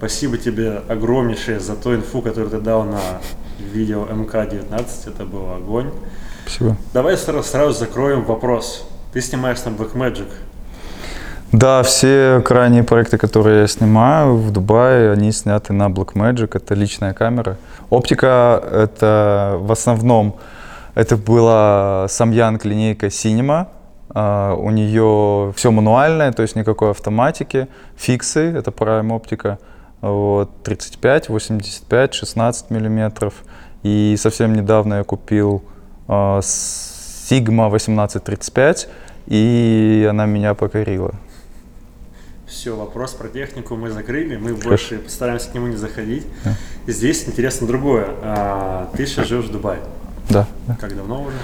Спасибо тебе огромнейшее за ту инфу, которую ты дал на видео МК-19. Это был огонь. Спасибо. Давай сразу, сразу закроем вопрос. Ты снимаешь на Blackmagic. Да, все крайние проекты, которые я снимаю в Дубае, они сняты на Blackmagic. Это личная камера. Оптика — это в основном это была Samyang линейка Cinema. Uh, у нее все мануальное, то есть никакой автоматики. Фиксы — это Prime оптика. Вот, 35, 85, 16 миллиметров. И совсем недавно я купил uh, Sigma 1835, и она меня покорила. Все, вопрос про технику мы закрыли, мы Хорошо. больше постараемся к нему не заходить. Да. Здесь интересно другое. А, ты сейчас живешь в Дубае. Да. Как давно уже?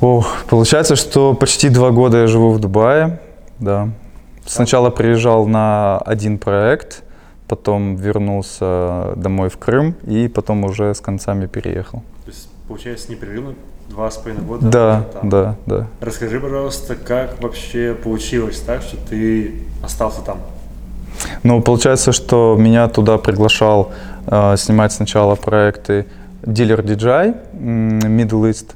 Ох, получается, что почти два года я живу в Дубае, да. Сначала приезжал на один проект, потом вернулся домой в Крым и потом уже с концами переехал. То есть, получается, непрерывно два с половиной года? Да, там. да, да. Расскажи, пожалуйста, как вообще получилось так, что ты остался там? Ну, получается, что меня туда приглашал э, снимать сначала проекты дилер DJI, Middle East,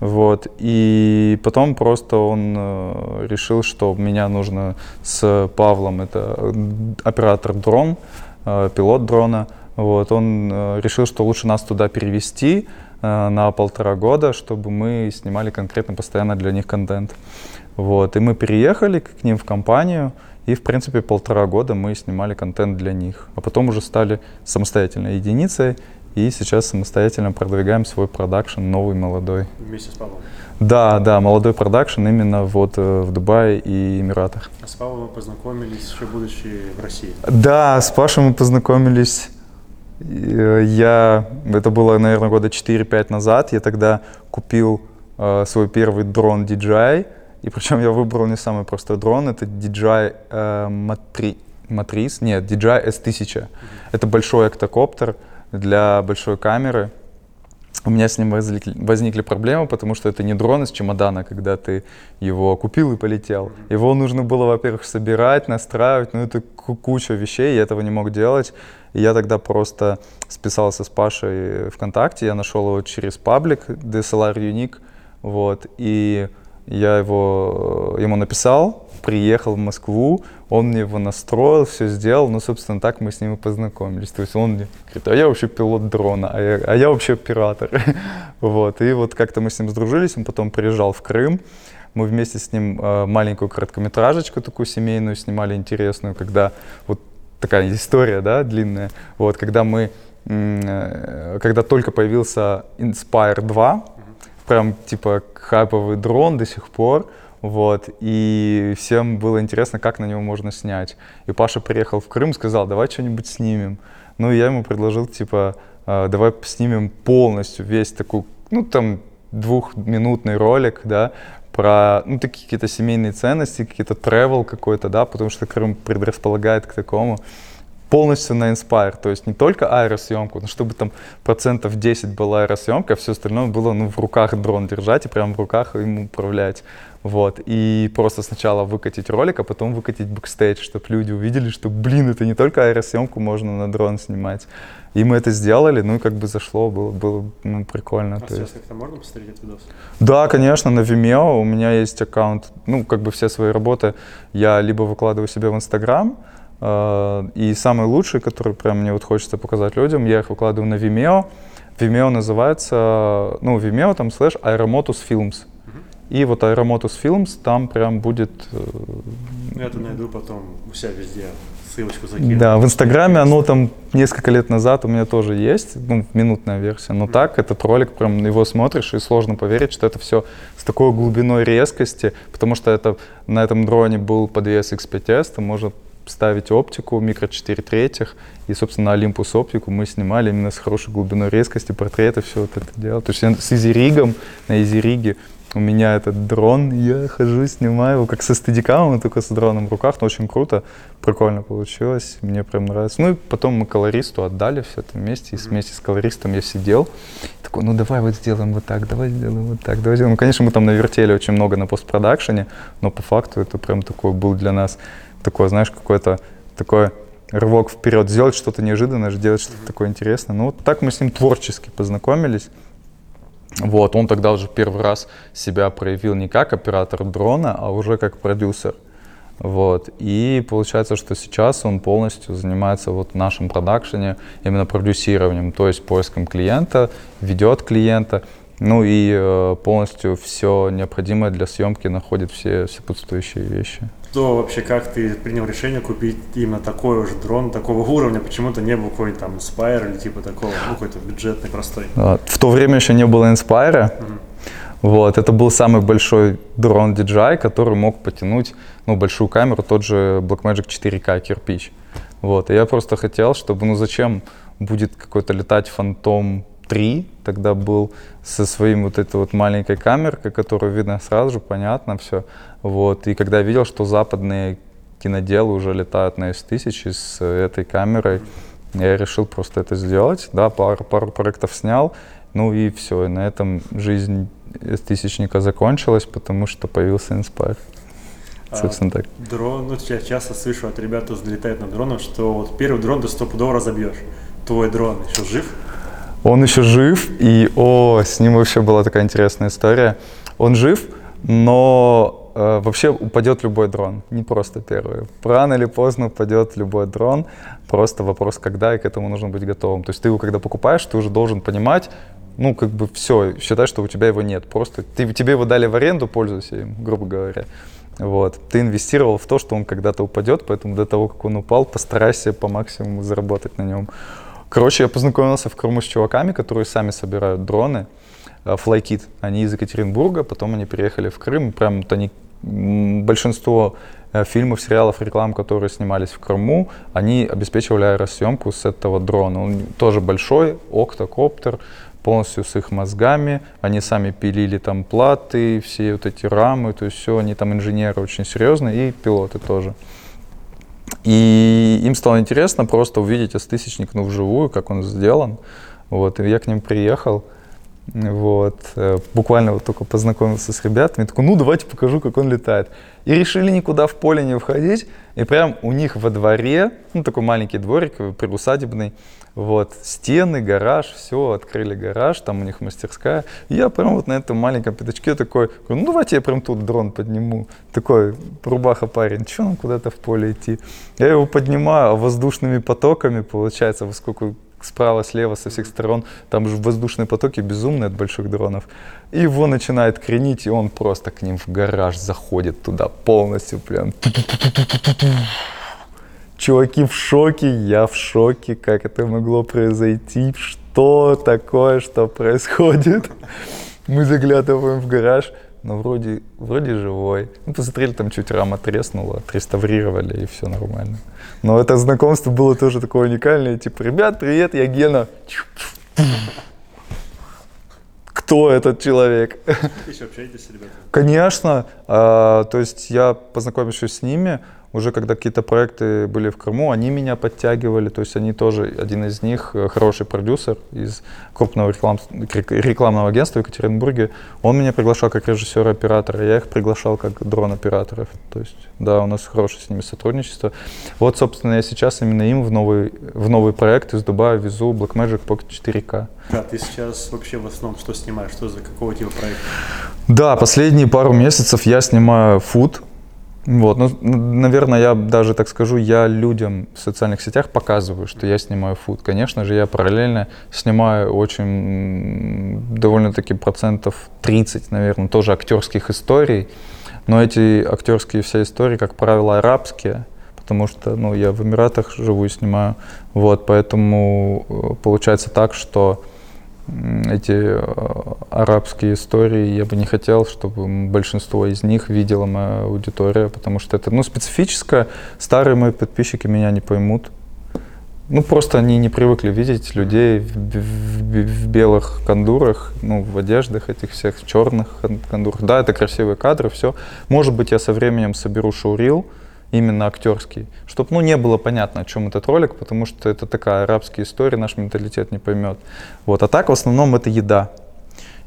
вот, и потом просто он э, решил, что меня нужно с Павлом, это оператор дрон, э, пилот дрона, вот, он э, решил, что лучше нас туда перевести э, на полтора года, чтобы мы снимали конкретно постоянно для них контент. Вот, и мы переехали к ним в компанию, и, в принципе, полтора года мы снимали контент для них. А потом уже стали самостоятельной единицей, и сейчас самостоятельно продвигаем свой продакшн новый, молодой. Вместе с Павлом? Да, да, молодой продакшн именно вот э, в Дубае и Эмиратах. А с Павлом вы познакомились еще будучи в России? Да, с Пашей мы познакомились э, я, это было, наверное, года 4-5 назад, я тогда купил э, свой первый дрон DJI, и причем я выбрал не самый простой дрон, это DJI э, Matri, Matrice, нет, DJI S1000. Mm-hmm. Это большой октокоптер, для большой камеры. У меня с ним возникли, возникли проблемы, потому что это не дрон из чемодана, когда ты его купил и полетел. Его нужно было, во-первых, собирать, настраивать, ну это куча вещей, я этого не мог делать. И я тогда просто списался с Пашей ВКонтакте, я нашел его через паблик DSLR Unique, вот, и я его, ему написал, приехал в Москву, он мне его настроил, все сделал, ну, собственно, так мы с ним и познакомились. То есть он мне говорит, а я вообще пилот дрона, а я, а я вообще оператор. вот, и вот как-то мы с ним сдружились, он потом приезжал в Крым, мы вместе с ним э, маленькую короткометражечку такую семейную снимали, интересную, когда вот такая история, да, длинная, вот, когда мы, э, когда только появился Inspire 2, прям типа хайповый дрон до сих пор, вот, и всем было интересно, как на него можно снять. И Паша приехал в Крым, сказал, давай что-нибудь снимем. Ну, я ему предложил, типа, «А, давай снимем полностью весь такой, ну, там, двухминутный ролик, да, про, ну, такие какие-то семейные ценности, какие-то travel какой-то, да, потому что Крым предрасполагает к такому полностью на Inspire, то есть не только аэросъемку, но чтобы там процентов 10 была аэросъемка, а все остальное было ну, в руках дрон держать и прям в руках им управлять. Вот, и просто сначала выкатить ролик, а потом выкатить бэкстейдж, чтобы люди увидели, что, блин, это не только аэросъемку можно на дрон снимать. И мы это сделали, ну и как бы зашло, было, было ну, прикольно. А сейчас как-то можно посмотреть этот видос? Да, конечно, на Vimeo у меня есть аккаунт, ну как бы все свои работы я либо выкладываю себе в Инстаграм, и самый лучший, который прям мне вот хочется показать людям, я их выкладываю на Vimeo. Vimeo называется, ну Vimeo там слэш Aeromotus Films. И вот Aeromotus Films там прям будет... Э, ну, я это найду потом у себя везде, ссылочку закину. Да, в Инстаграме оно там несколько лет назад у меня тоже есть, ну, минутная версия. Но mm-hmm. так, этот ролик, прям его смотришь, и сложно поверить, что это все с такой глубиной резкости, потому что это на этом дроне был подвес X5S, там можно ставить оптику микро 4 третьих, и, собственно, Olympus оптику мы снимали именно с хорошей глубиной резкости, портреты, все вот это делал. То есть я с изиригом, на изириге у меня этот дрон, я хожу, снимаю его как со стадикамом, только с дроном в руках, но очень круто, прикольно получилось, мне прям нравится. Ну и потом мы колористу отдали все это вместе, и вместе с колористом я сидел, такой, ну давай вот сделаем вот так, давай сделаем вот так, давай сделаем. Ну, конечно, мы там навертели очень много на постпродакшене, но по факту это прям такой был для нас, такое, знаешь, какое-то такое рывок вперед, сделать что-то неожиданное, сделать что-то такое интересное. Ну, вот так мы с ним творчески познакомились. Вот, он тогда уже первый раз себя проявил не как оператор дрона, а уже как продюсер. Вот. И получается, что сейчас он полностью занимается вот в нашем продакшене именно продюсированием, то есть поиском клиента, ведет клиента, ну и э, полностью все необходимое для съемки находит все сопутствующие вещи. Что вообще, как ты принял решение купить именно такой уже дрон, такого уровня? Почему-то не был какой-нибудь там Inspire или типа такого, ну какой-то бюджетный, простой? В то время еще не было Inspire. Mm-hmm. Вот, это был самый большой дрон DJI, который мог потянуть, ну, большую камеру, тот же Blackmagic 4K кирпич. Вот, и я просто хотел, чтобы, ну, зачем будет какой-то летать Phantom 3, тогда был со своим вот этой вот маленькой камеркой, которую видно сразу же, понятно все. Вот, и когда я видел, что западные киноделы уже летают на S1000 с этой камерой, я решил просто это сделать. Да, пару, пару проектов снял, ну и все, и на этом жизнь тысячника закончилась, потому что появился Inspire. А, Собственно а, так. Дрон, ну я часто слышу от ребят, кто взлетает на дронах, что вот первый дрон ты стопудово разобьешь. Твой дрон еще жив? Он еще жив, и о, с ним вообще была такая интересная история. Он жив, но э, вообще упадет любой дрон, не просто первый. Рано или поздно упадет любой дрон, просто вопрос, когда, и к этому нужно быть готовым. То есть ты его, когда покупаешь, ты уже должен понимать, ну, как бы все, считай, что у тебя его нет. Просто ты, тебе его дали в аренду, пользуйся им, грубо говоря. Вот. Ты инвестировал в то, что он когда-то упадет, поэтому до того, как он упал, постарайся по максимуму заработать на нем. Короче, я познакомился в Крыму с чуваками, которые сами собирают дроны. Э, Flykit. Они из Екатеринбурга, потом они переехали в Крым. Прям вот они большинство э, фильмов, сериалов, реклам, которые снимались в Крыму, они обеспечивали аэросъемку с этого дрона. Он тоже большой, октокоптер, полностью с их мозгами. Они сами пилили там платы, все вот эти рамы, то есть все, они там инженеры очень серьезные и пилоты тоже. И им стало интересно просто увидеть S-тысячник ну, вживую, как он сделан. Вот, и я к ним приехал, вот, э, буквально вот только познакомился с ребятами, такой, ну давайте покажу, как он летает. И решили никуда в поле не входить, и прям у них во дворе, ну такой маленький дворик, приусадебный, вот, стены, гараж, все, открыли гараж, там у них мастерская. И я прям вот на этом маленьком пятачке такой, ну давайте я прям тут дрон подниму. Такой рубаха парень, что нам куда-то в поле идти? Я его поднимаю, а воздушными потоками, получается, во сколько справа, слева, со всех сторон, там же воздушные потоки безумные от больших дронов. И его начинает кренить, и он просто к ним в гараж заходит туда полностью прям. Чуваки в шоке, я в шоке, как это могло произойти, что такое, что происходит. Мы заглядываем в гараж, но вроде, вроде живой. Ну, посмотрели, там чуть рама треснула, отреставрировали, и все нормально. Но это знакомство было тоже такое уникальное, типа, ребят, привет, я Гена. Кто этот человек? Еще общаетесь с ребятами? Конечно. А, то есть я познакомившись с ними, уже когда какие-то проекты были в Крыму, они меня подтягивали, то есть они тоже, один из них, э, хороший продюсер из крупного реклам, рекламного агентства в Екатеринбурге, он меня приглашал как режиссера-оператора, я их приглашал как дрон-операторов, то есть, да, у нас хорошее с ними сотрудничество. Вот, собственно, я сейчас именно им в новый, в новый проект из Дубая везу Blackmagic Pocket 4K. Да, ты сейчас вообще в основном что снимаешь, что за какого типа проекта? Да, последние пару месяцев я снимаю фуд, вот, ну, наверное, я даже так скажу, я людям в социальных сетях показываю, что я снимаю фуд. Конечно же, я параллельно снимаю очень довольно-таки процентов 30, наверное, тоже актерских историй. Но эти актерские все истории, как правило, арабские, потому что, ну, я в Эмиратах живу и снимаю. Вот, поэтому э, получается так, что эти э, арабские истории, я бы не хотел, чтобы большинство из них видела моя аудитория, потому что это ну, специфическое. Старые мои подписчики меня не поймут. Ну, просто они не привыкли видеть людей в, в, в белых кондурах, ну, в одеждах этих всех, в черных кондурах. Да, это красивые кадры, все. Может быть, я со временем соберу шоурил, именно актерский, чтобы ну, не было понятно, о чем этот ролик, потому что это такая арабская история, наш менталитет не поймет. Вот. А так в основном это еда.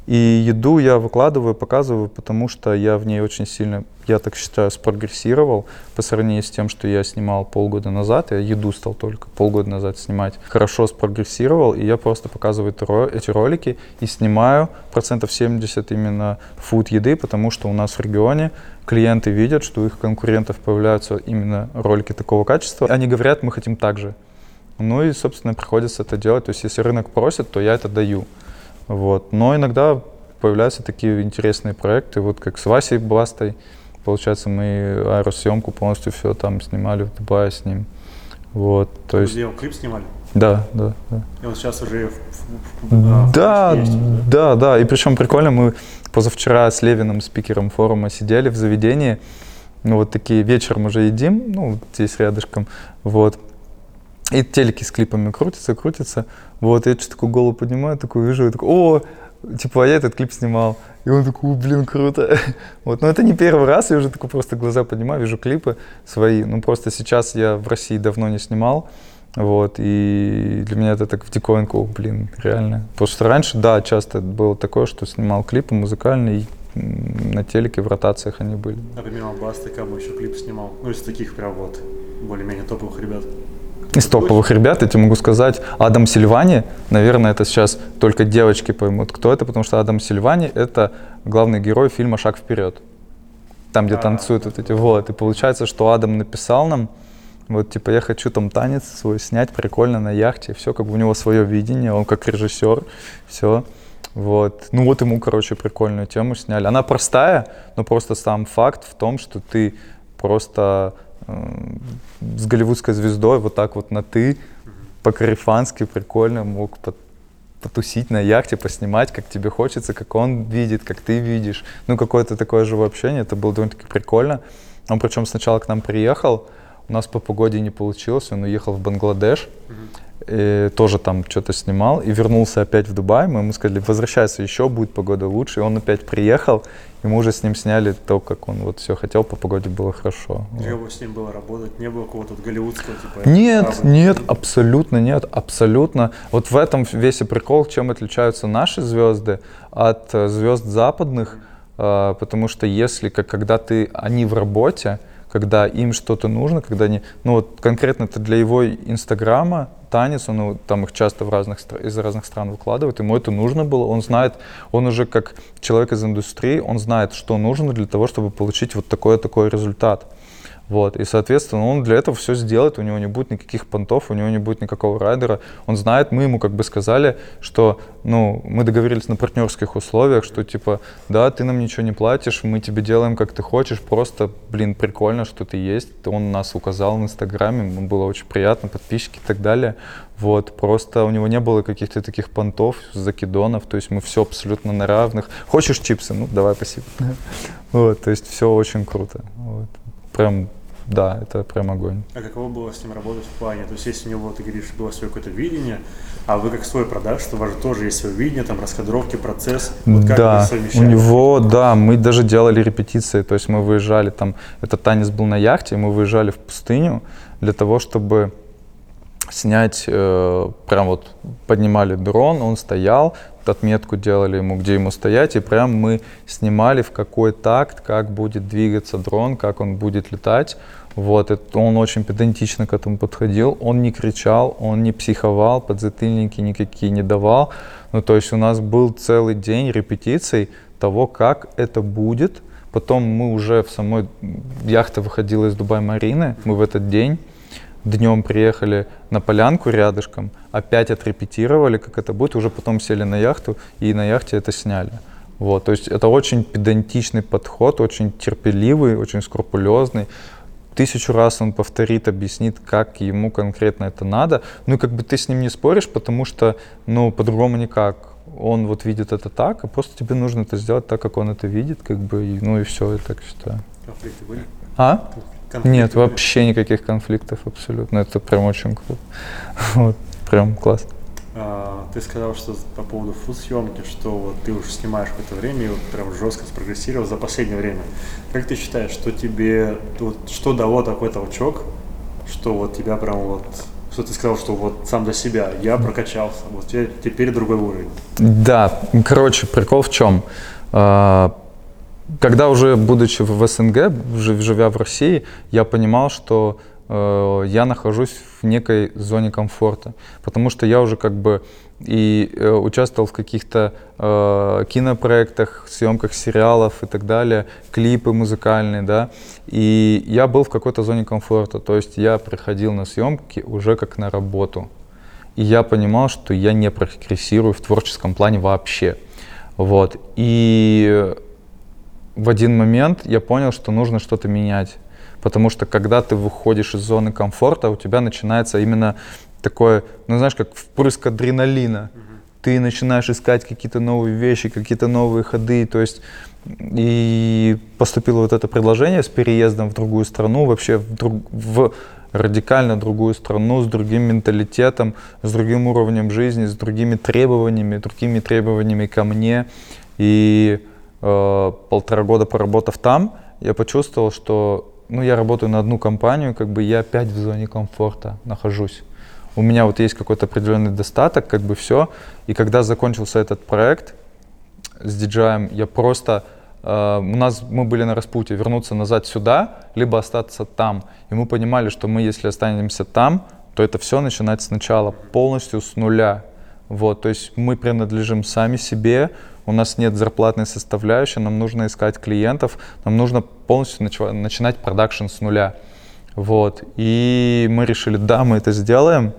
И еду я выкладываю, показываю, потому что я в ней очень сильно, я так считаю, спрогрессировал по сравнению с тем, что я снимал полгода назад. Я еду стал только полгода назад снимать. Хорошо спрогрессировал, и я просто показываю эти ролики и снимаю процентов 70 именно фуд еды, потому что у нас в регионе клиенты видят, что у их конкурентов появляются именно ролики такого качества. Они говорят, мы хотим так же. Ну и, собственно, приходится это делать. То есть, если рынок просит, то я это даю. Вот. Но иногда появляются такие интересные проекты, вот как с Васей Бастой. Получается, мы аэросъемку полностью все там снимали в Дубае с ним. Вот, то есть... Где клип снимали? Да, да, да. И он сейчас уже в, в, в, да, есть, да, да, и причем прикольно, мы позавчера с Левиным, спикером форума, сидели в заведении, ну вот такие, вечером уже едим, ну здесь рядышком, вот, и телеки с клипами крутятся, крутятся. Вот, я что-то такую голову поднимаю, такую вижу, и такой, о, типа, а я этот клип снимал. И он такой, блин, круто. Вот, но это не первый раз, я уже такой просто глаза поднимаю, вижу клипы свои. Ну, просто сейчас я в России давно не снимал. Вот, и для меня это так в диковинку, блин, реально. Потому что раньше, да, часто было такое, что снимал клипы музыкальные, и на телеке в ротациях они были. Например, Басты, кому еще клип снимал? Ну, из таких прям вот более-менее топовых ребят. Из топовых ребят, я тебе могу сказать, Адам Сильвани, наверное, это сейчас только девочки поймут, кто это, потому что Адам Сильвани — это главный герой фильма «Шаг вперед». Там, где а, танцуют вот эти, вот. И получается, что Адам написал нам, вот, типа, я хочу там танец свой снять прикольно на яхте, все, как бы у него свое видение, он как режиссер, все. Вот. Ну вот ему, короче, прикольную тему сняли. Она простая, но просто сам факт в том, что ты просто с голливудской звездой вот так вот на «ты», по-карифански прикольно мог потусить на яхте, поснимать, как тебе хочется, как он видит, как ты видишь. Ну, какое-то такое живое общение, это было довольно-таки прикольно. Он причем сначала к нам приехал, у нас по погоде не получилось, он уехал в Бангладеш, и тоже там что-то снимал, и вернулся опять в Дубай. Мы ему сказали, возвращайся еще, будет погода лучше. И он опять приехал, и мы уже с ним сняли то, как он вот все хотел, по погоде было хорошо. Тяжело вот. с ним было работать? Не было какого-то голливудского типа? Нет, нет, абсолютно нет, абсолютно. Вот в этом весь и прикол, чем отличаются наши звезды от э, звезд западных, э, потому что если, как, когда ты, они в работе, когда им что-то нужно, когда они, ну вот конкретно это для его инстаграма, танец, он там их часто в разных, из разных стран выкладывает, ему это нужно было, он знает, он уже как человек из индустрии, он знает, что нужно для того, чтобы получить вот такой-такой результат. Вот, и, соответственно, он для этого все сделает, у него не будет никаких понтов, у него не будет никакого райдера. Он знает, мы ему как бы сказали, что, ну, мы договорились на партнерских условиях, что, типа, да, ты нам ничего не платишь, мы тебе делаем, как ты хочешь, просто, блин, прикольно, что ты есть. Он нас указал в Инстаграме, ему было очень приятно, подписчики и так далее. Вот, просто у него не было каких-то таких понтов, закидонов, то есть мы все абсолютно на равных. Хочешь чипсы? Ну, давай, спасибо. Вот, то есть все очень круто. Вот. Прям да, это прям огонь. А каково было с ним работать в плане? То есть, если у него, ты говоришь, было свое какое-то видение, а вы как свой продаж, что у вас же тоже есть свое видение, там, раскадровки, процесс. Вот как да, у него, да, мы даже делали репетиции, то есть мы выезжали там, этот танец был на яхте, мы выезжали в пустыню для того, чтобы снять, э, прям вот поднимали дрон, он стоял, отметку делали ему, где ему стоять, и прям мы снимали в какой такт, как будет двигаться дрон, как он будет летать. Вот, это, он очень педантично к этому подходил, он не кричал, он не психовал, подзатыльники никакие не давал. Ну, то есть у нас был целый день репетиций того, как это будет. Потом мы уже в самой яхта выходила из Дубай-Марины, мы в этот день днем приехали на полянку рядышком, опять отрепетировали, как это будет, уже потом сели на яхту и на яхте это сняли. Вот, то есть это очень педантичный подход, очень терпеливый, очень скрупулезный. Тысячу раз он повторит, объяснит, как ему конкретно это надо. Ну и как бы ты с ним не споришь, потому что, ну, по-другому никак. Он вот видит это так, а просто тебе нужно это сделать так, как он это видит, как бы, и, ну и все, я так считаю. Конфликты были? А? Конфликты Нет, вообще никаких конфликтов абсолютно. Это прям очень круто. Вот, прям классно. А, ты сказал, что по поводу фуд-съемки, что вот ты уже снимаешь какое-то время и вот прям жестко спрогрессировал за последнее время. Как ты считаешь, что тебе, вот, что дало такой толчок, что вот тебя прям вот что ты сказал, что вот сам для себя, я прокачался, вот теперь другой уровень. Да, короче, прикол в чем? А, когда уже, будучи в СНГ, живя в России, я понимал, что э, я нахожусь в некой зоне комфорта, потому что я уже как бы и э, участвовал в каких-то э, кинопроектах, съемках сериалов и так далее, клипы музыкальные, да, и я был в какой-то зоне комфорта, то есть я приходил на съемки уже как на работу, и я понимал, что я не прогрессирую в творческом плане вообще, вот, и в один момент я понял, что нужно что-то менять. Потому что когда ты выходишь из зоны комфорта, у тебя начинается именно такое, ну знаешь, как впрыск адреналина. Mm-hmm. Ты начинаешь искать какие-то новые вещи, какие-то новые ходы. То есть и поступило вот это предложение с переездом в другую страну, вообще в, друг, в радикально другую страну, с другим менталитетом, с другим уровнем жизни, с другими требованиями, другими требованиями ко мне. И э, полтора года поработав там, я почувствовал, что ну, я работаю на одну компанию, как бы я опять в зоне комфорта нахожусь. У меня вот есть какой-то определенный достаток, как бы все. И когда закончился этот проект с DJI, я просто Uh, у нас мы были на распутье вернуться назад сюда, либо остаться там. И мы понимали, что мы, если останемся там, то это все начинать сначала, полностью с нуля. Вот, то есть мы принадлежим сами себе, у нас нет зарплатной составляющей, нам нужно искать клиентов, нам нужно полностью нач- начинать продакшн с нуля. Вот. И мы решили, да, мы это сделаем,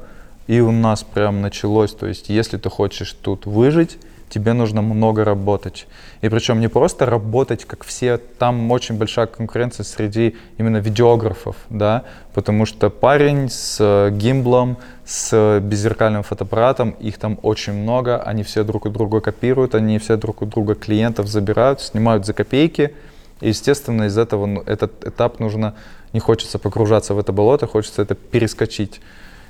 и у нас прям началось, то есть если ты хочешь тут выжить, тебе нужно много работать. И причем не просто работать, как все, там очень большая конкуренция среди именно видеографов, да, потому что парень с э, гимблом, с беззеркальным фотоаппаратом, их там очень много, они все друг у друга копируют, они все друг у друга клиентов забирают, снимают за копейки, и, естественно, из этого ну, этот этап нужно, не хочется погружаться в это болото, хочется это перескочить.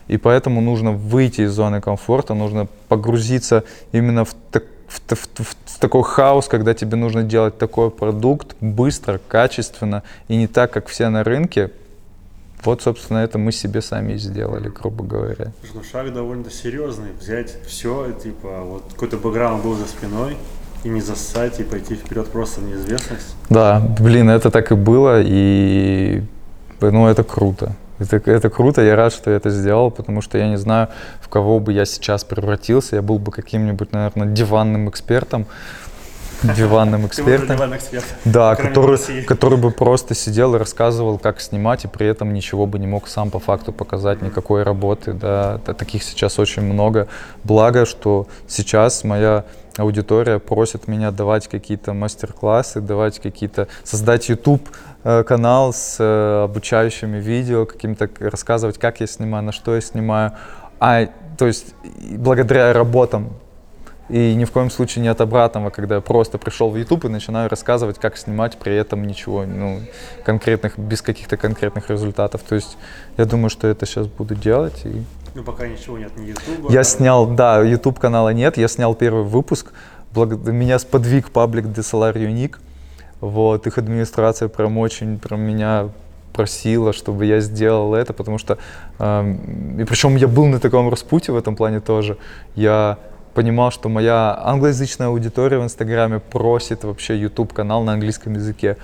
И поэтому нужно выйти из зоны комфорта, нужно погрузиться именно в, так, в, в, в, в такой хаос, когда тебе нужно делать такой продукт быстро, качественно и не так, как все на рынке. Вот, собственно, это мы себе сами и сделали, грубо говоря. Ну, шаг довольно серьезный. Взять все, типа, вот какой-то бэкграунд был за спиной, и не засать, и пойти вперед просто в неизвестность. Да, блин, это так и было, и ну, это круто. Это, это круто, я рад, что я это сделал, потому что я не знаю, в кого бы я сейчас превратился. Я был бы каким-нибудь, наверное, диванным экспертом. Диванным экспертом. Да, который, который бы просто сидел и рассказывал, как снимать, и при этом ничего бы не мог сам по факту показать, никакой работы. Да. Таких сейчас очень много. Благо, что сейчас моя аудитория просит меня давать какие-то мастер-классы, давать какие-то, создать YouTube канал с э, обучающими видео, каким-то рассказывать, как я снимаю, на что я снимаю. А, то есть благодаря работам и ни в коем случае не от обратного, когда я просто пришел в YouTube и начинаю рассказывать, как снимать, при этом ничего, ну, конкретных, без каких-то конкретных результатов. То есть я думаю, что это сейчас буду делать. И... Ну, пока ничего нет, ни YouTube. Я снял, да, YouTube канала нет, я снял первый выпуск. Благ... Меня сподвиг паблик DSLR Unique. Вот, их администрация прям очень прям меня просила, чтобы я сделал это, потому что, э, и причем я был на таком распутье в этом плане тоже, я понимал, что моя англоязычная аудитория в Инстаграме просит вообще YouTube канал на английском языке,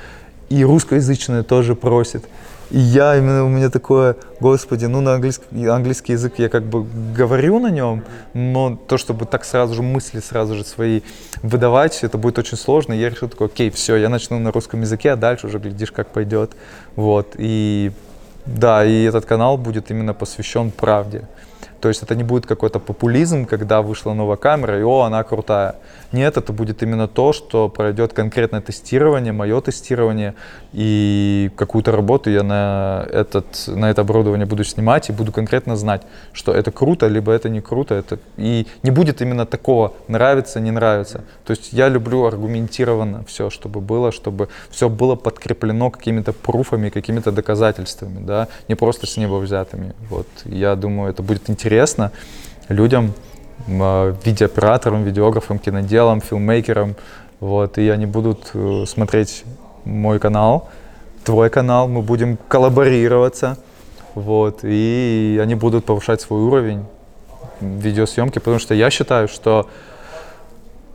и русскоязычная тоже просит. И я именно у меня такое, господи, ну на английский, английский язык я как бы говорю на нем, но то, чтобы так сразу же мысли сразу же свои выдавать, это будет очень сложно. И я решил такой, окей, все, я начну на русском языке, а дальше уже глядишь, как пойдет. Вот, и да, и этот канал будет именно посвящен правде. То есть это не будет какой-то популизм, когда вышла новая камера, и о, она крутая. Нет, это будет именно то, что пройдет конкретное тестирование, мое тестирование, и какую-то работу я на, этот, на это оборудование буду снимать и буду конкретно знать, что это круто, либо это не круто. Это... И не будет именно такого нравится, не нравится. То есть я люблю аргументированно все, чтобы было, чтобы все было подкреплено какими-то пруфами, какими-то доказательствами, да, не просто с неба взятыми. Вот. Я думаю, это будет интересно людям, а, видеооператорам, видеографам, киноделам, филмейкерам. Вот, и они будут э, смотреть мой канал, твой канал, мы будем коллаборироваться. вот, и они будут повышать свой уровень видеосъемки, потому что я считаю, что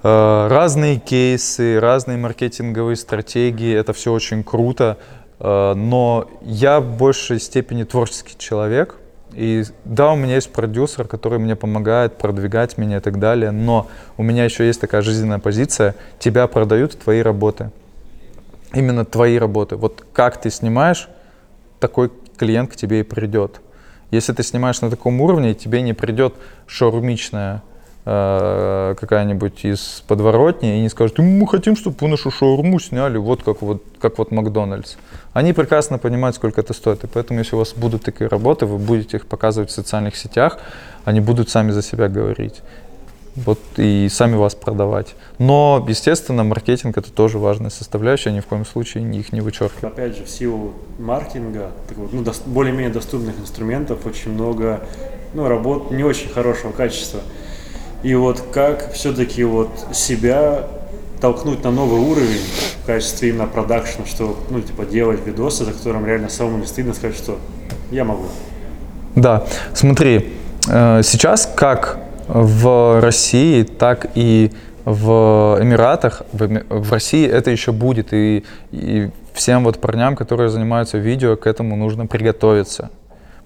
э, разные кейсы, разные маркетинговые стратегии, это все очень круто, э, но я в большей степени творческий человек, и да, у меня есть продюсер, который мне помогает продвигать меня и так далее, но у меня еще есть такая жизненная позиция, тебя продают твои работы. Именно твои работы. Вот как ты снимаешь, такой клиент к тебе и придет. Если ты снимаешь на таком уровне, тебе не придет шаурмичная э, какая-нибудь из подворотни и не скажет, мы хотим, чтобы нашу шаурму сняли, вот как вот, как вот Макдональдс. Они прекрасно понимают, сколько это стоит, и поэтому, если у вас будут такие работы, вы будете их показывать в социальных сетях, они будут сами за себя говорить вот и сами вас продавать. Но, естественно, маркетинг это тоже важная составляющая, ни в коем случае их не вычеркиваю. Опять же, в силу маркетинга, ну, более-менее доступных инструментов, очень много ну, работ не очень хорошего качества. И вот как все-таки вот себя толкнуть на новый уровень в качестве именно продакшна, что, ну, типа, делать видосы, за которым реально самому не стыдно сказать, что я могу. Да, смотри, э, сейчас как в России, так и в Эмиратах, в, России это еще будет. И, и всем вот парням, которые занимаются видео, к этому нужно приготовиться.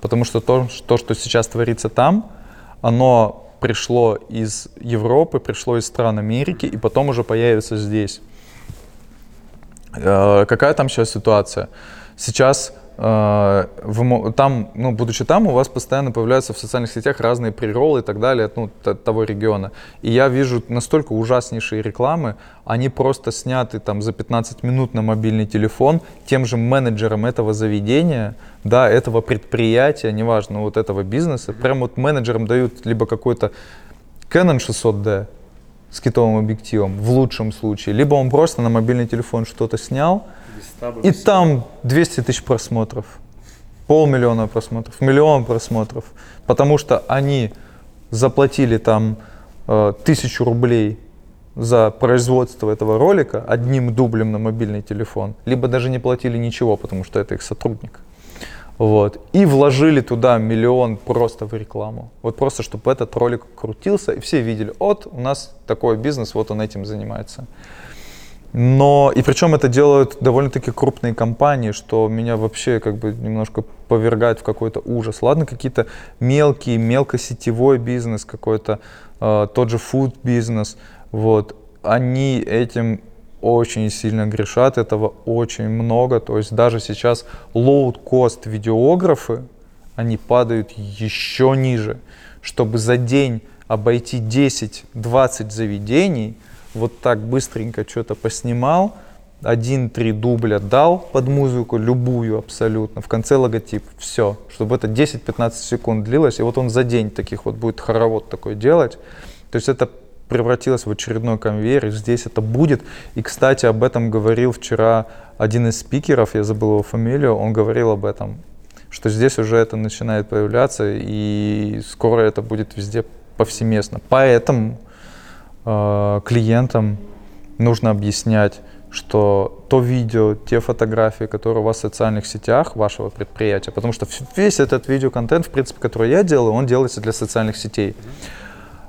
Потому что то, то, что сейчас творится там, оно пришло из Европы, пришло из стран Америки, и потом уже появится здесь. Э, какая там сейчас ситуация? Сейчас вы, там, ну, будучи там, у вас постоянно появляются в социальных сетях разные приролы и так далее, ну, того региона. И я вижу настолько ужаснейшие рекламы, они просто сняты там за 15 минут на мобильный телефон тем же менеджером этого заведения, да, этого предприятия, неважно, вот этого бизнеса, прям вот менеджерам дают либо какой-то Canon 600D с китовым объективом, в лучшем случае, либо он просто на мобильный телефон что-то снял, и там 200 тысяч просмотров, полмиллиона просмотров, миллион просмотров, потому что они заплатили там э, тысячу рублей за производство этого ролика одним дублем на мобильный телефон, либо даже не платили ничего, потому что это их сотрудник. Вот. И вложили туда миллион просто в рекламу. Вот просто, чтобы этот ролик крутился, и все видели, вот у нас такой бизнес, вот он этим занимается. Но, и причем это делают довольно-таки крупные компании, что меня вообще как бы немножко повергает в какой-то ужас. Ладно, какие-то мелкие, мелкосетевой бизнес какой-то, э, тот же food бизнес, вот, они этим очень сильно грешат, этого очень много. То есть даже сейчас low-cost видеографы, они падают еще ниже. Чтобы за день обойти 10-20 заведений, вот так быстренько что-то поснимал, один-три дубля дал под музыку, любую абсолютно, в конце логотип, все, чтобы это 10-15 секунд длилось, и вот он за день таких вот будет хоровод такой делать. То есть это превратилось в очередной конвейер, и здесь это будет. И, кстати, об этом говорил вчера один из спикеров, я забыл его фамилию, он говорил об этом, что здесь уже это начинает появляться, и скоро это будет везде повсеместно. Поэтому клиентам нужно объяснять, что то видео, те фотографии, которые у вас в социальных сетях вашего предприятия, потому что весь этот видеоконтент, в принципе, который я делаю, он делается для социальных сетей,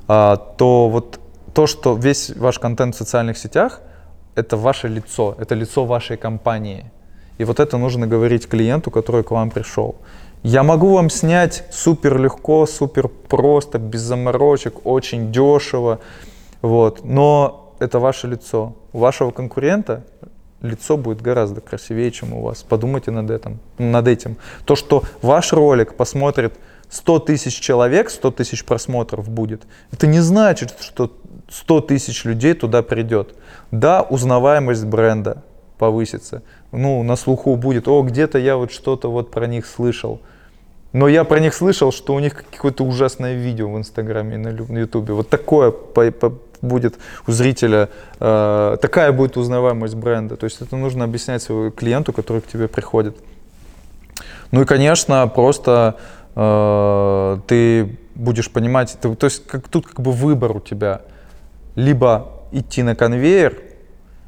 а, то вот то, что весь ваш контент в социальных сетях, это ваше лицо, это лицо вашей компании. И вот это нужно говорить клиенту, который к вам пришел. Я могу вам снять супер легко, супер просто, без заморочек, очень дешево. Вот. Но это ваше лицо. У вашего конкурента лицо будет гораздо красивее, чем у вас. Подумайте над этим. Над этим. То, что ваш ролик посмотрит 100 тысяч человек, 100 тысяч просмотров будет, это не значит, что 100 тысяч людей туда придет. Да, узнаваемость бренда повысится. Ну, на слуху будет, о, где-то я вот что-то вот про них слышал. Но я про них слышал, что у них какое-то ужасное видео в Инстаграме и на Ютубе. Вот такое будет у зрителя, э, такая будет узнаваемость бренда. То есть это нужно объяснять своему клиенту, который к тебе приходит. Ну и, конечно, просто э, ты будешь понимать, ты, то есть как, тут как бы выбор у тебя. Либо идти на конвейер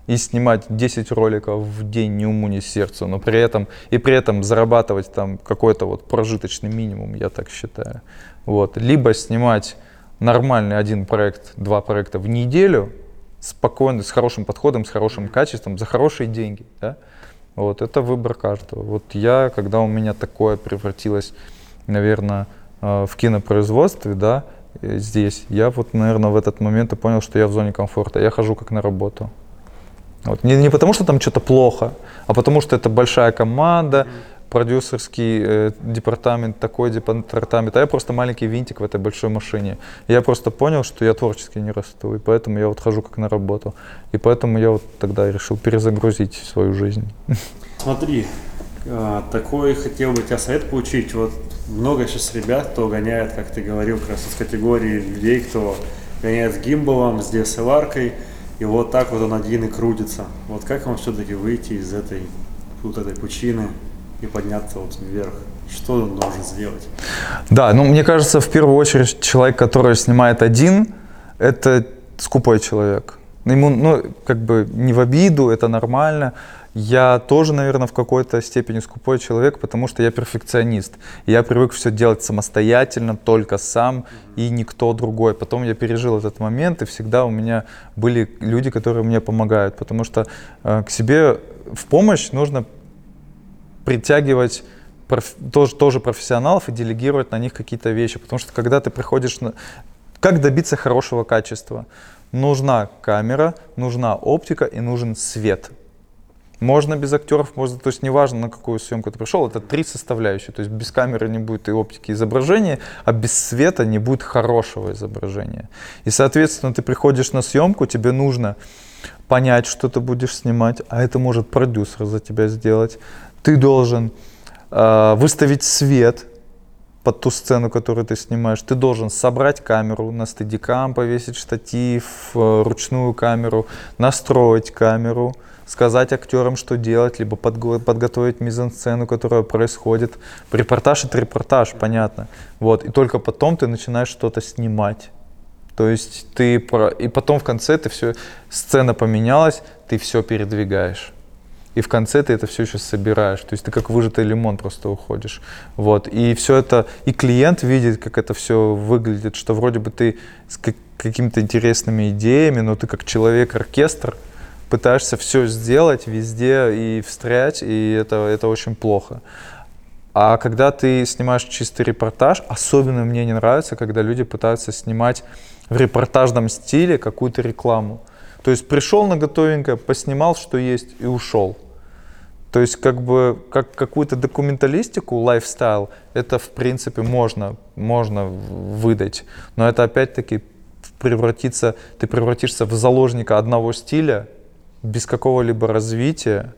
и снимать 10 роликов в день ни уму, ни сердцу, но при этом, и при этом зарабатывать там какой-то вот прожиточный минимум, я так считаю. Вот. Либо снимать нормальный один проект, два проекта в неделю, спокойно, с хорошим подходом, с хорошим качеством, за хорошие деньги. Да? Вот, это выбор каждого. Вот я, когда у меня такое превратилось, наверное, э, в кинопроизводстве, да, э, здесь, я вот, наверное, в этот момент и понял, что я в зоне комфорта. Я хожу как на работу. Вот. Не, не потому, что там что-то плохо, а потому, что это большая команда, продюсерский э, департамент, такой департамент, а я просто маленький винтик в этой большой машине. Я просто понял, что я творчески не расту, и поэтому я вот хожу как на работу. И поэтому я вот тогда решил перезагрузить свою жизнь. Смотри, а, такой хотел бы тебя совет получить. Вот много сейчас ребят, кто гоняет, как ты говорил, как раз из категории людей, кто гоняет с гимбалом, с DSLR-кой, и вот так вот он один и крутится. Вот как вам все-таки выйти из этой, вот этой пучины и подняться вот вверх? Что он должен сделать? Да, ну мне кажется, в первую очередь человек, который снимает один, это скупой человек. Ему, ну, как бы не в обиду, это нормально. Я тоже, наверное, в какой-то степени скупой человек, потому что я перфекционист. Я привык все делать самостоятельно, только сам и никто другой. Потом я пережил этот момент, и всегда у меня были люди, которые мне помогают, потому что э, к себе в помощь нужно притягивать проф, тоже, тоже профессионалов и делегировать на них какие-то вещи. Потому что когда ты приходишь на... Как добиться хорошего качества? Нужна камера, нужна оптика и нужен свет. Можно без актеров, можно, то есть неважно, на какую съемку ты пришел, это три составляющие. То есть без камеры не будет и оптики изображения, а без света не будет хорошего изображения. И, соответственно, ты приходишь на съемку, тебе нужно понять, что ты будешь снимать, а это может продюсер за тебя сделать. Ты должен э, выставить свет под ту сцену, которую ты снимаешь. Ты должен собрать камеру, на стадикам повесить штатив, э, ручную камеру, настроить камеру, сказать актерам, что делать, либо подго- подготовить мизансцену, которая происходит. Репортаж это репортаж, понятно. Вот. И только потом ты начинаешь что-то снимать. То есть ты про... и потом в конце ты все сцена поменялась, ты все передвигаешь. И в конце ты это все еще собираешь. То есть ты как выжатый лимон просто уходишь. Вот. И все это, и клиент видит, как это все выглядит, что вроде бы ты с какими-то интересными идеями, но ты как человек-оркестр, пытаешься все сделать везде и встрять, и это, это очень плохо. А когда ты снимаешь чистый репортаж, особенно мне не нравится, когда люди пытаются снимать в репортажном стиле какую-то рекламу. То есть пришел на готовенькое, поснимал, что есть, и ушел. То есть как бы как какую-то документалистику, лайфстайл, это в принципе можно, можно выдать. Но это опять-таки превратится, ты превратишься в заложника одного стиля, без какого-либо развития,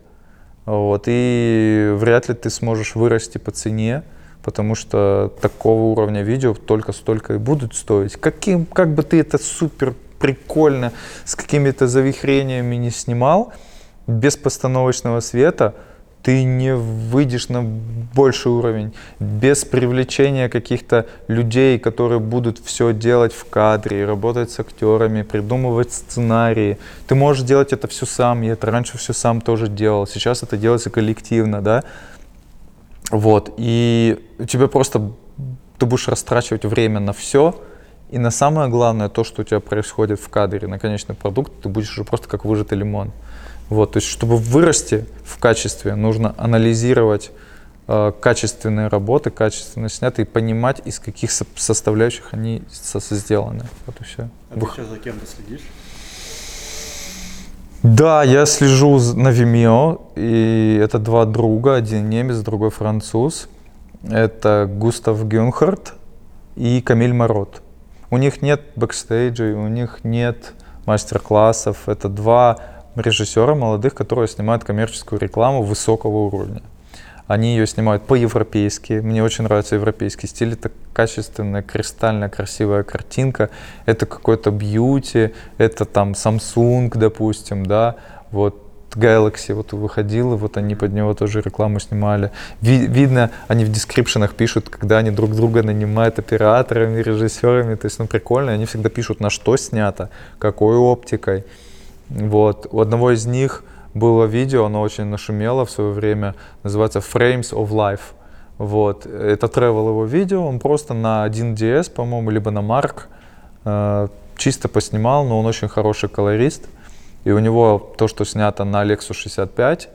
вот, и вряд ли ты сможешь вырасти по цене, потому что такого уровня видео только столько и будут стоить. Каким, как бы ты это супер прикольно с какими-то завихрениями не снимал, без постановочного света – ты не выйдешь на больший уровень без привлечения каких-то людей, которые будут все делать в кадре, работать с актерами, придумывать сценарии. Ты можешь делать это все сам, я это раньше все сам тоже делал, сейчас это делается коллективно, да. Вот, и у тебя просто, ты будешь растрачивать время на все, и на самое главное, то, что у тебя происходит в кадре, на конечный продукт, ты будешь уже просто как выжатый лимон. Вот, то есть, чтобы вырасти в качестве, нужно анализировать э, качественные работы, качественно снятые, и понимать, из каких со- составляющих они со- сделаны. Вот и все. А ты сейчас за кем-то следишь? Да, я слежу на Vimeo, и это два друга, один немец, другой француз. Это Густав Гюнхард и Камиль Марот. У них нет бэкстейджей, у них нет мастер-классов. Это два режиссера молодых, которые снимают коммерческую рекламу высокого уровня. Они ее снимают по-европейски. Мне очень нравится европейский стиль. Это качественная, кристально красивая картинка. Это какой-то бьюти. Это там Samsung, допустим, да. Вот Galaxy вот выходил, и вот они под него тоже рекламу снимали. Ви- видно, они в дескрипшенах пишут, когда они друг друга нанимают операторами, режиссерами. То есть, ну, прикольно. Они всегда пишут, на что снято, какой оптикой Вот. У одного из них было видео, оно очень нашумело в свое время, называется Frames of Life. Вот. Это travel его видео, он просто на 1DS, по-моему, либо на Mark э, чисто поснимал, но он очень хороший колорист. И у него то, что снято на Lexus 65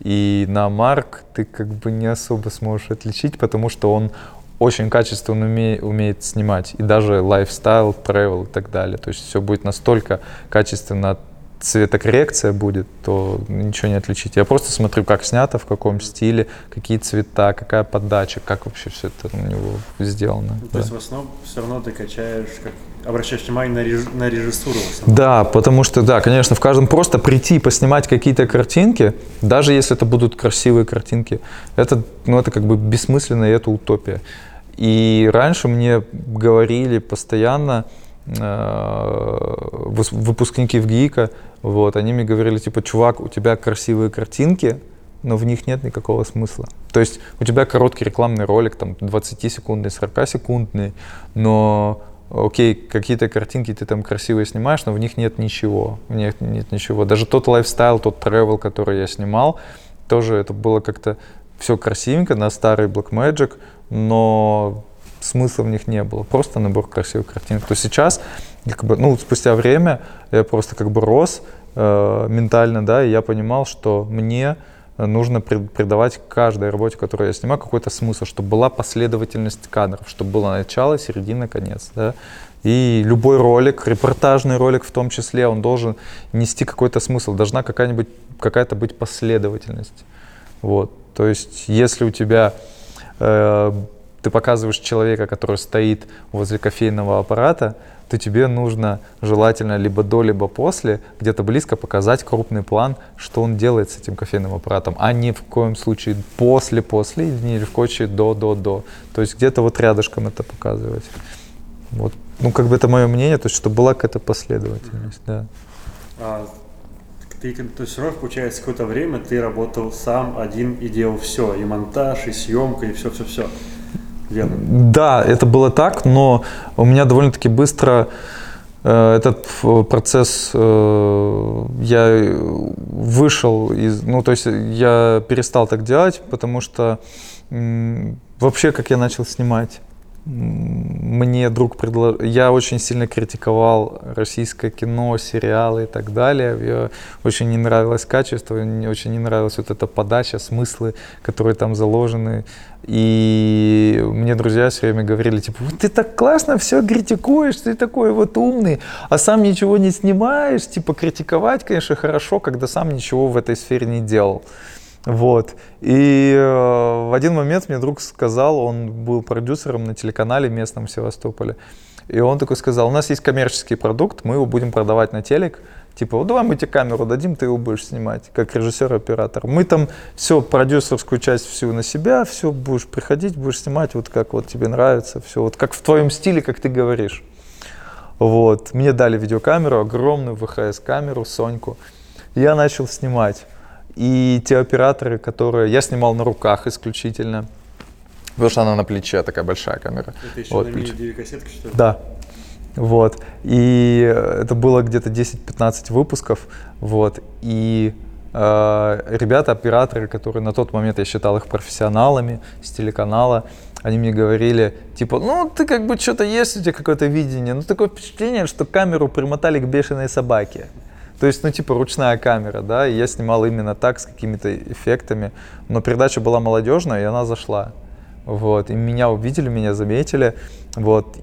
и на Mark, ты как бы не особо сможешь отличить, потому что он очень качественно уме, умеет снимать. И даже лайфстайл, travel и так далее. То есть все будет настолько качественно цветокоррекция будет, то ничего не отличить. Я просто смотрю, как снято, в каком стиле, какие цвета, какая подача, как вообще все это у него сделано. То да. есть в основном все равно ты качаешь, как, обращаешь внимание на, реж, на режиссуру. Да, потому что, да, конечно, в каждом просто прийти поснимать какие-то картинки, даже если это будут красивые картинки, это, ну, это как бы бессмысленно, и это утопия. И раньше мне говорили постоянно, выпускники в ГИКа, вот, они мне говорили, типа, чувак, у тебя красивые картинки, но в них нет никакого смысла. То есть у тебя короткий рекламный ролик, там, 20-секундный, 40-секундный, но окей, какие-то картинки ты там красивые снимаешь, но в них нет ничего, в них нет ничего. Даже тот лайфстайл, тот travel, который я снимал, тоже это было как-то все красивенько на старый Blackmagic, но смысла в них не было, просто набор красивых картинок. То сейчас, как бы, ну, спустя время я просто как бы рос э, ментально, да, и я понимал, что мне нужно придавать каждой работе, которую я снимаю, какой-то смысл, чтобы была последовательность кадров, чтобы было начало, середина, конец, да. И любой ролик, репортажный ролик в том числе, он должен нести какой-то смысл, должна какая-нибудь, какая-то быть последовательность. Вот. То есть, если у тебя э, ты показываешь человека, который стоит возле кофейного аппарата, то тебе нужно желательно либо до, либо после, где-то близко показать крупный план, что он делает с этим кофейным аппаратом, а не в коем случае после-после, не в случае до-до-до. То есть где-то вот рядышком это показывать. Вот. Ну, как бы это мое мнение, то есть, чтобы была какая-то последовательность, да. А, ты, то есть, все получается, какое-то время ты работал сам один и делал все, и монтаж, и съемка, и все-все-все. Верно. Да, это было так, но у меня довольно-таки быстро э, этот процесс э, я вышел из, ну то есть я перестал так делать, потому что вообще как я начал снимать мне друг предложил... Я очень сильно критиковал российское кино, сериалы и так далее. Мне очень не нравилось качество, мне очень не нравилась вот эта подача, смыслы, которые там заложены. И мне друзья все время говорили, типа, вот ты так классно все критикуешь, ты такой вот умный, а сам ничего не снимаешь. Типа, критиковать, конечно, хорошо, когда сам ничего в этой сфере не делал. Вот. И э, в один момент мне друг сказал, он был продюсером на телеканале местном в Севастополе. И он такой сказал, у нас есть коммерческий продукт, мы его будем продавать на телек. Типа, вот давай мы тебе камеру дадим, ты его будешь снимать, как режиссер-оператор. Мы там все, продюсерскую часть всю на себя, все будешь приходить, будешь снимать, вот как вот тебе нравится, все вот как в твоем стиле, как ты говоришь. Вот. Мне дали видеокамеру, огромную ВХС-камеру, Соньку. Я начал снимать. И те операторы, которые... Я снимал на руках исключительно, потому что она на плече, такая большая камера. Это еще вот, на мини-кассетке, что ли? Да. Вот. И это было где-то 10-15 выпусков. Вот. И э, ребята, операторы, которые на тот момент я считал их профессионалами с телеканала, они мне говорили, типа, ну, ты как бы что-то есть у тебя какое-то видение, ну, такое впечатление, что камеру примотали к бешеной собаке. То есть, ну, типа, ручная камера, да, и я снимал именно так, с какими-то эффектами. Но передача была молодежная, и она зашла. Вот, и меня увидели, меня заметили. Вот,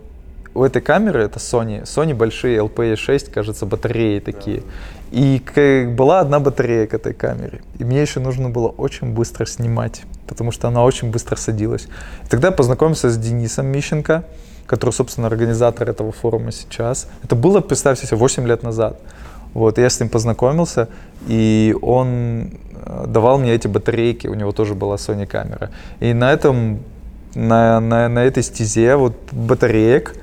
у этой камеры, это Sony, Sony большие LPE6, кажется, батареи такие. И была одна батарея к этой камере. И мне еще нужно было очень быстро снимать, потому что она очень быстро садилась. И тогда я познакомился с Денисом Мищенко, который, собственно, организатор этого форума сейчас. Это было, представьте себе, 8 лет назад. Вот, я с ним познакомился, и он э, давал мне эти батарейки, у него тоже была Sony камера. И на этом, на, на, на этой стезе вот батареек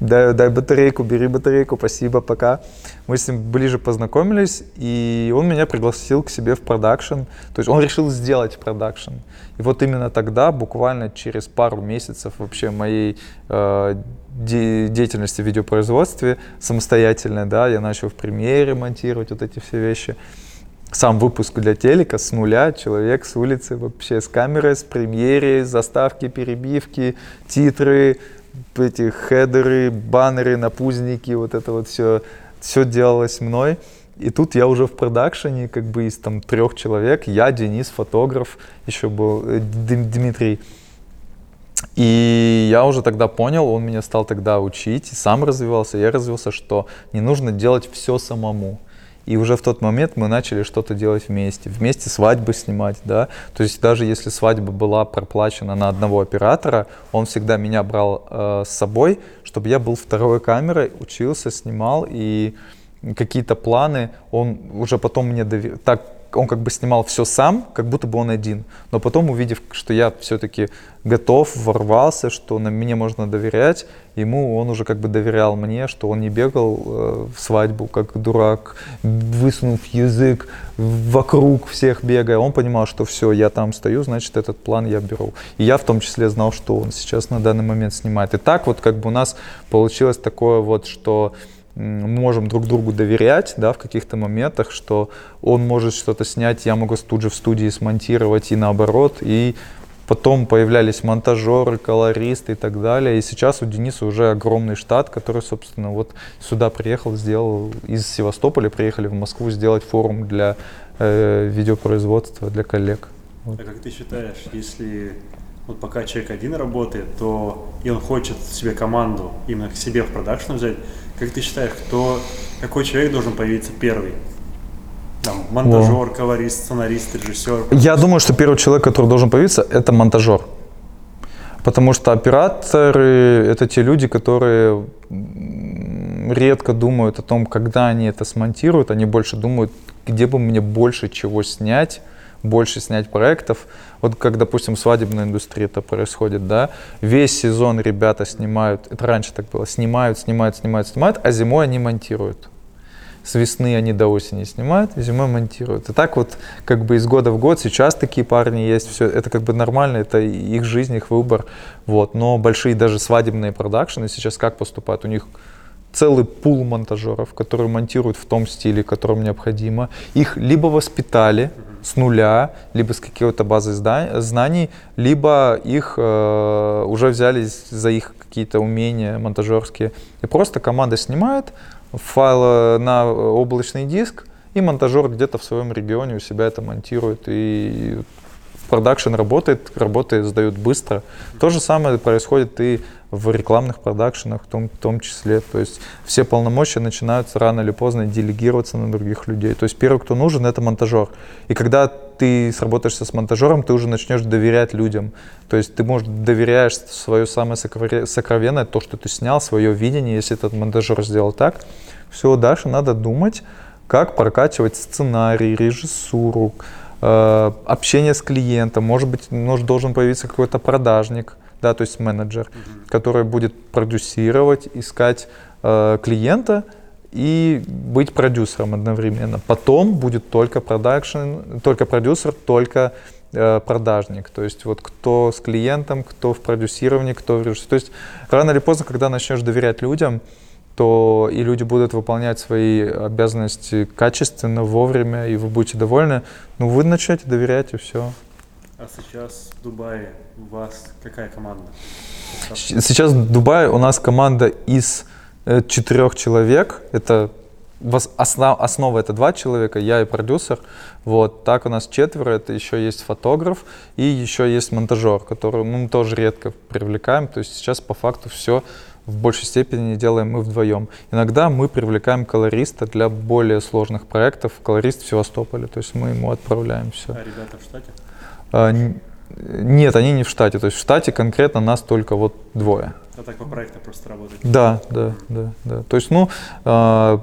дай, дай батарейку, бери батарейку, спасибо, пока. Мы с ним ближе познакомились, и он меня пригласил к себе в продакшн. То есть он решил сделать продакшн. И вот именно тогда, буквально через пару месяцев вообще моей э, де- деятельности в видеопроизводстве самостоятельной, да, я начал в премьере монтировать вот эти все вещи сам выпуск для телека с нуля, человек с улицы вообще с камерой, с премьере, заставки, перебивки, титры, эти хедеры, баннеры, напузники, вот это вот все, все делалось мной. И тут я уже в продакшене, как бы из там трех человек, я, Денис, фотограф, еще был э, Дмитрий. И я уже тогда понял, он меня стал тогда учить, сам развивался, я развился, что не нужно делать все самому. И уже в тот момент мы начали что-то делать вместе. Вместе свадьбы снимать, да. То есть даже если свадьба была проплачена на одного оператора, он всегда меня брал э, с собой, чтобы я был второй камерой, учился, снимал и какие-то планы он уже потом мне доверил. Так он как бы снимал все сам, как будто бы он один. Но потом, увидев, что я все-таки готов, ворвался, что на мне можно доверять, ему он уже как бы доверял мне, что он не бегал э, в свадьбу как дурак, высунув язык вокруг всех бегая. Он понимал, что все, я там стою, значит этот план я беру. И я в том числе знал, что он сейчас на данный момент снимает. И так вот как бы у нас получилось такое вот, что мы можем друг другу доверять, да, в каких-то моментах, что он может что-то снять, я могу тут же в студии смонтировать и наоборот, и потом появлялись монтажеры, колористы и так далее, и сейчас у Дениса уже огромный штат, который, собственно, вот сюда приехал, сделал, из Севастополя приехали в Москву сделать форум для э, видеопроизводства, для коллег. Вот. А как ты считаешь, если вот пока человек один работает, то и он хочет себе команду именно к себе в продакшн взять, как ты считаешь, кто, какой человек должен появиться первый? Там, монтажер, О. колорист, сценарист, режиссер. Я думаю, что первый человек, который должен появиться, это монтажер. Потому что операторы — это те люди, которые редко думают о том, когда они это смонтируют, они больше думают, где бы мне больше чего снять, больше снять проектов. Вот как, допустим, в свадебной индустрии это происходит, да, весь сезон ребята снимают, это раньше так было, снимают, снимают, снимают, снимают, а зимой они монтируют. С весны они до осени снимают, зимой монтируют. И так вот как бы из года в год сейчас такие парни есть, все это как бы нормально, это их жизнь, их выбор. Вот. Но большие даже свадебные продакшены сейчас как поступают? У них целый пул монтажеров, которые монтируют в том стиле, которым необходимо. Их либо воспитали, с нуля, либо с какой-то базы знаний, либо их э, уже взяли за их какие-то умения монтажерские. И просто команда снимает файл на облачный диск, и монтажер где-то в своем регионе у себя это монтирует. И продакшн работает, работает, сдают быстро. То же самое происходит и в рекламных продакшенах в том, в том числе. То есть все полномочия начинаются рано или поздно делегироваться на других людей. То есть первый, кто нужен, это монтажер. И когда ты сработаешься с монтажером, ты уже начнешь доверять людям. То есть ты, может, доверяешь свое самое сокровенное, то, что ты снял, свое видение, если этот монтажер сделал так. Все, дальше надо думать, как прокачивать сценарий, режиссуру, общение с клиентом. Может быть, может, должен появиться какой-то продажник, да, то есть менеджер, mm-hmm. который будет продюсировать, искать э, клиента и быть продюсером одновременно. Потом будет только продакшн, только продюсер, только э, продажник. То есть вот кто с клиентом, кто в продюсировании, кто в режиссуре. То есть рано или поздно, когда начнешь доверять людям, то и люди будут выполнять свои обязанности качественно, вовремя, и вы будете довольны, ну вы начнете доверять, и все. А сейчас в Дубае у вас какая команда? Сейчас в Дубае у нас команда из э, четырех человек. Это основа, основа это два человека, я и продюсер. Вот так у нас четверо. Это еще есть фотограф и еще есть монтажер, который ну, мы тоже редко привлекаем. То есть сейчас по факту все в большей степени делаем мы вдвоем. Иногда мы привлекаем колориста для более сложных проектов. Колорист в Севастополе, то есть мы ему отправляем все. А ребята в штате? А, нет, они не в штате. То есть в штате конкретно нас только вот двое. А так по проекту просто работаете? Да, да, да, да. То есть, ну, э,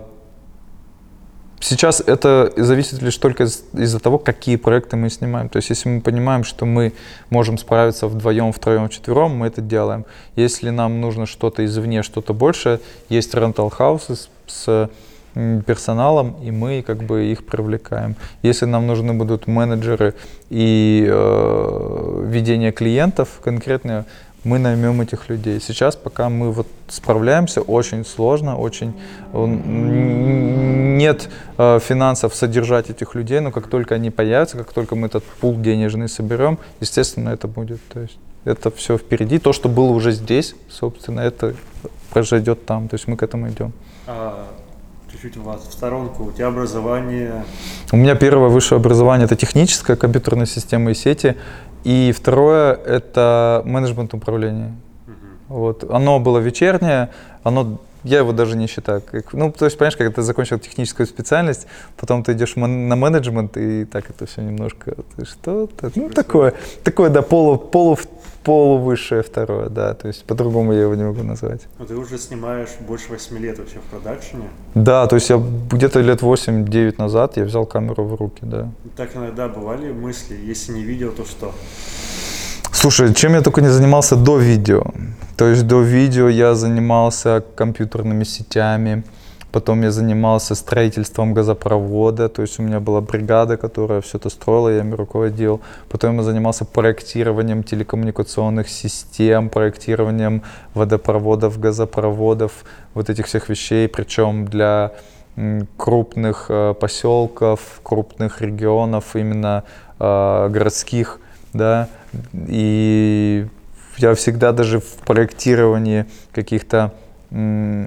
Сейчас это зависит лишь только из- из-за того, какие проекты мы снимаем. То есть, если мы понимаем, что мы можем справиться вдвоем, втроем, вчетвером, мы это делаем. Если нам нужно что-то извне, что-то большее, есть rental houses с, персоналом, и мы как бы их привлекаем. Если нам нужны будут менеджеры и э, ведение клиентов конкретно, мы наймем этих людей. Сейчас пока мы вот справляемся, очень сложно, очень м, нет э, финансов содержать этих людей, но как только они появятся, как только мы этот пул денежный соберем, естественно, это будет. То есть это все впереди. То, что было уже здесь, собственно, это произойдет там. То есть мы к этому идем. А, чуть-чуть у вас в сторонку. У тебя образование У меня первое высшее образование это техническая компьютерная система и сети, и второе это менеджмент управления. Вот. Оно было вечернее, оно я его даже не считаю. Как, ну, то есть, понимаешь, когда ты закончил техническую специальность, потом ты идешь на менеджмент, и так это все немножко, ты что-то, ну, такое, такое, да, полу, полу, полувысшее второе, да, то есть по-другому я его не могу назвать. Ну, ты уже снимаешь больше 8 лет вообще в продакшене. Да, то есть я где-то лет 8-9 назад я взял камеру в руки, да. Так иногда бывали мысли, если не видео, то что? Слушай, чем я только не занимался до видео. То есть до видео я занимался компьютерными сетями, потом я занимался строительством газопровода, то есть у меня была бригада, которая все это строила, я ими руководил. Потом я занимался проектированием телекоммуникационных систем, проектированием водопроводов, газопроводов, вот этих всех вещей, причем для крупных э, поселков, крупных регионов, именно э, городских, да, и я всегда даже в проектировании каких-то э,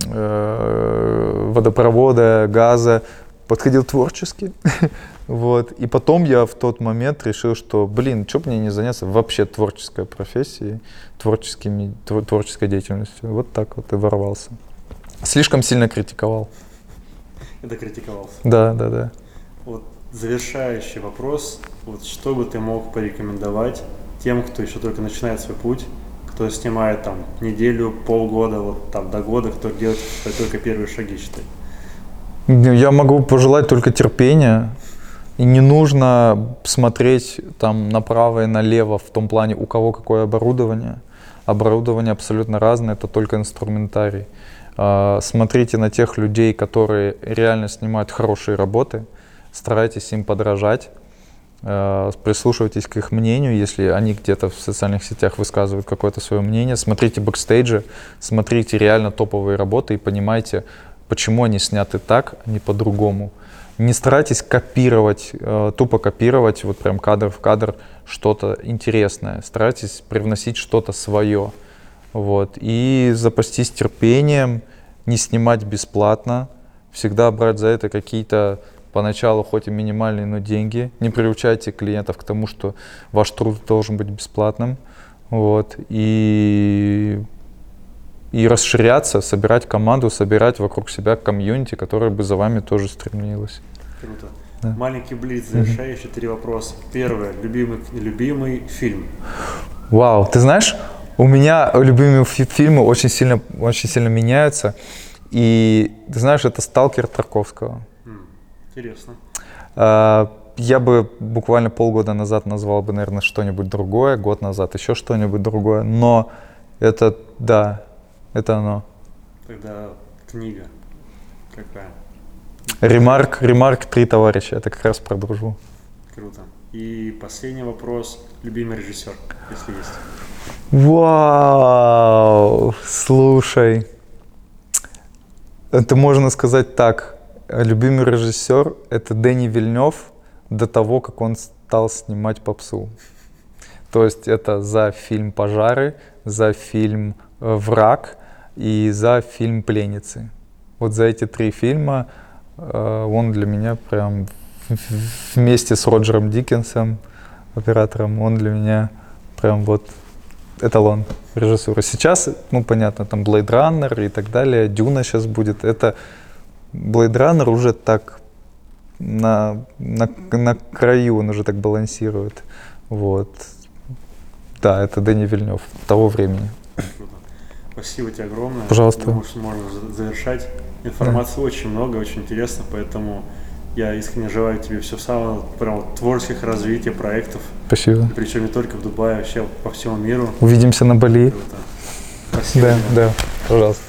водопровода, газа подходил творчески. Вот. И потом я в тот момент решил, что, блин, что бы мне не заняться вообще творческой профессией, творческими, твор- творческой деятельностью. Вот так вот и ворвался. Слишком сильно критиковал. Это критиковался. Да, да, да. Вот завершающий вопрос. Вот что бы ты мог порекомендовать тем, кто еще только начинает свой путь, кто снимает там неделю, полгода, вот там до года, кто делает только первые шаги, считай. Я могу пожелать только терпения. И не нужно смотреть там направо и налево в том плане, у кого какое оборудование. Оборудование абсолютно разное, это только инструментарий. А, Смотрите на тех людей, которые реально снимают хорошие работы, старайтесь им подражать, прислушивайтесь к их мнению, если они где-то в социальных сетях высказывают какое-то свое мнение, смотрите бэкстейджи, смотрите реально топовые работы и понимайте, почему они сняты так, а не по-другому. Не старайтесь копировать, э, тупо копировать, вот прям кадр в кадр что-то интересное. Старайтесь привносить что-то свое. Вот. И запастись терпением, не снимать бесплатно, всегда брать за это какие-то поначалу хоть и минимальные, но деньги. Не приучайте клиентов к тому, что ваш труд должен быть бесплатным. Вот. И, и расширяться, собирать команду, собирать вокруг себя комьюнити, которое бы за вами тоже стремилось. Круто. Да. Маленький блиц, завершающий три вопроса. Первое. Любимый, любимый фильм. Вау, ты знаешь, у меня любимые фи- фильмы очень сильно, очень сильно меняются. И ты знаешь, это «Сталкер» Тарковского. Интересно. А, Я бы буквально полгода назад назвал бы, наверное, что-нибудь другое, год назад еще что-нибудь другое. Но это, да, это оно. Тогда книга. Какая? Ремарк, ремарк «Три товарища». Это как раз про дружбу. Круто. И последний вопрос. Любимый режиссер, если есть. Вау, слушай. Это можно сказать так. Любимый режиссер — это Дэнни Вильнев до того, как он стал снимать попсу. То есть это за фильм «Пожары», за фильм э, «Враг» и за фильм «Пленницы». Вот за эти три фильма э, он для меня прям вместе с Роджером Диккенсом, оператором, он для меня прям вот эталон режиссуры. Сейчас, ну, понятно, там Blade Runner и так далее, Дюна сейчас будет. Это Blade Runner уже так на, на, на краю, он уже так балансирует. Вот. Да, это Дэнни Вильнев того времени. Круто. Спасибо тебе огромное. Пожалуйста. Думаю, что можно за- завершать. Информации очень много, очень интересно, поэтому Я искренне желаю тебе все самого, прям вот творческих развития проектов, Спасибо. причем не только в Дубае, вообще по всему миру. Увидимся на Бали. Круто. Спасибо. Да, тебе. да, пожалуйста.